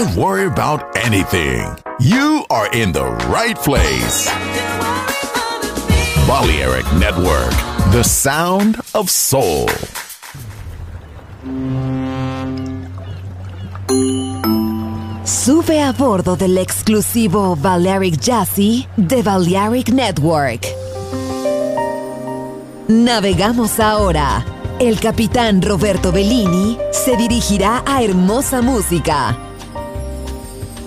Don't worry about anything. You are in the right place. Balearic Network, the sound of soul. Sube a bordo del exclusivo Balearic Jazzy de Balearic Network. Navegamos ahora. El capitán Roberto Bellini se dirigirá a hermosa música.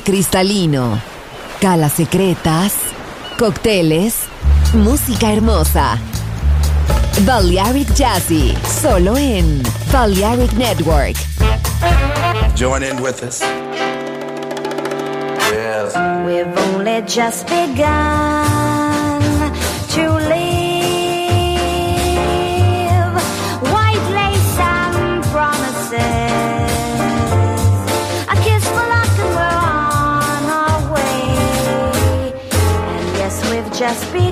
cristalino, calas secretas, cócteles, música hermosa. Balearic Jazzy, solo en Balearic Network. Join in with us. Yes. We've only just begun to. must be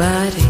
body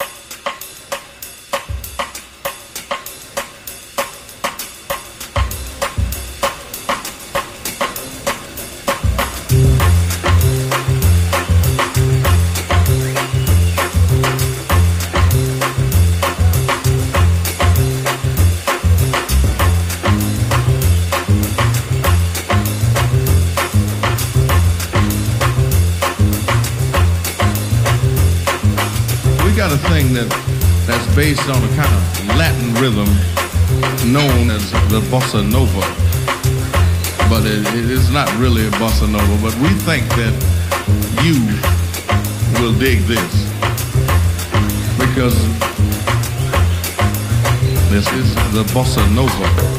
Based on a kind of Latin rhythm known as the bossa nova. But it, it is not really a bossa nova. But we think that you will dig this because this is the bossa nova.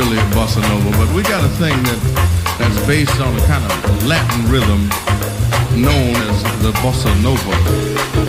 Really a bossa nova. But we got a thing that that's based on a kind of Latin rhythm known as the bossa nova.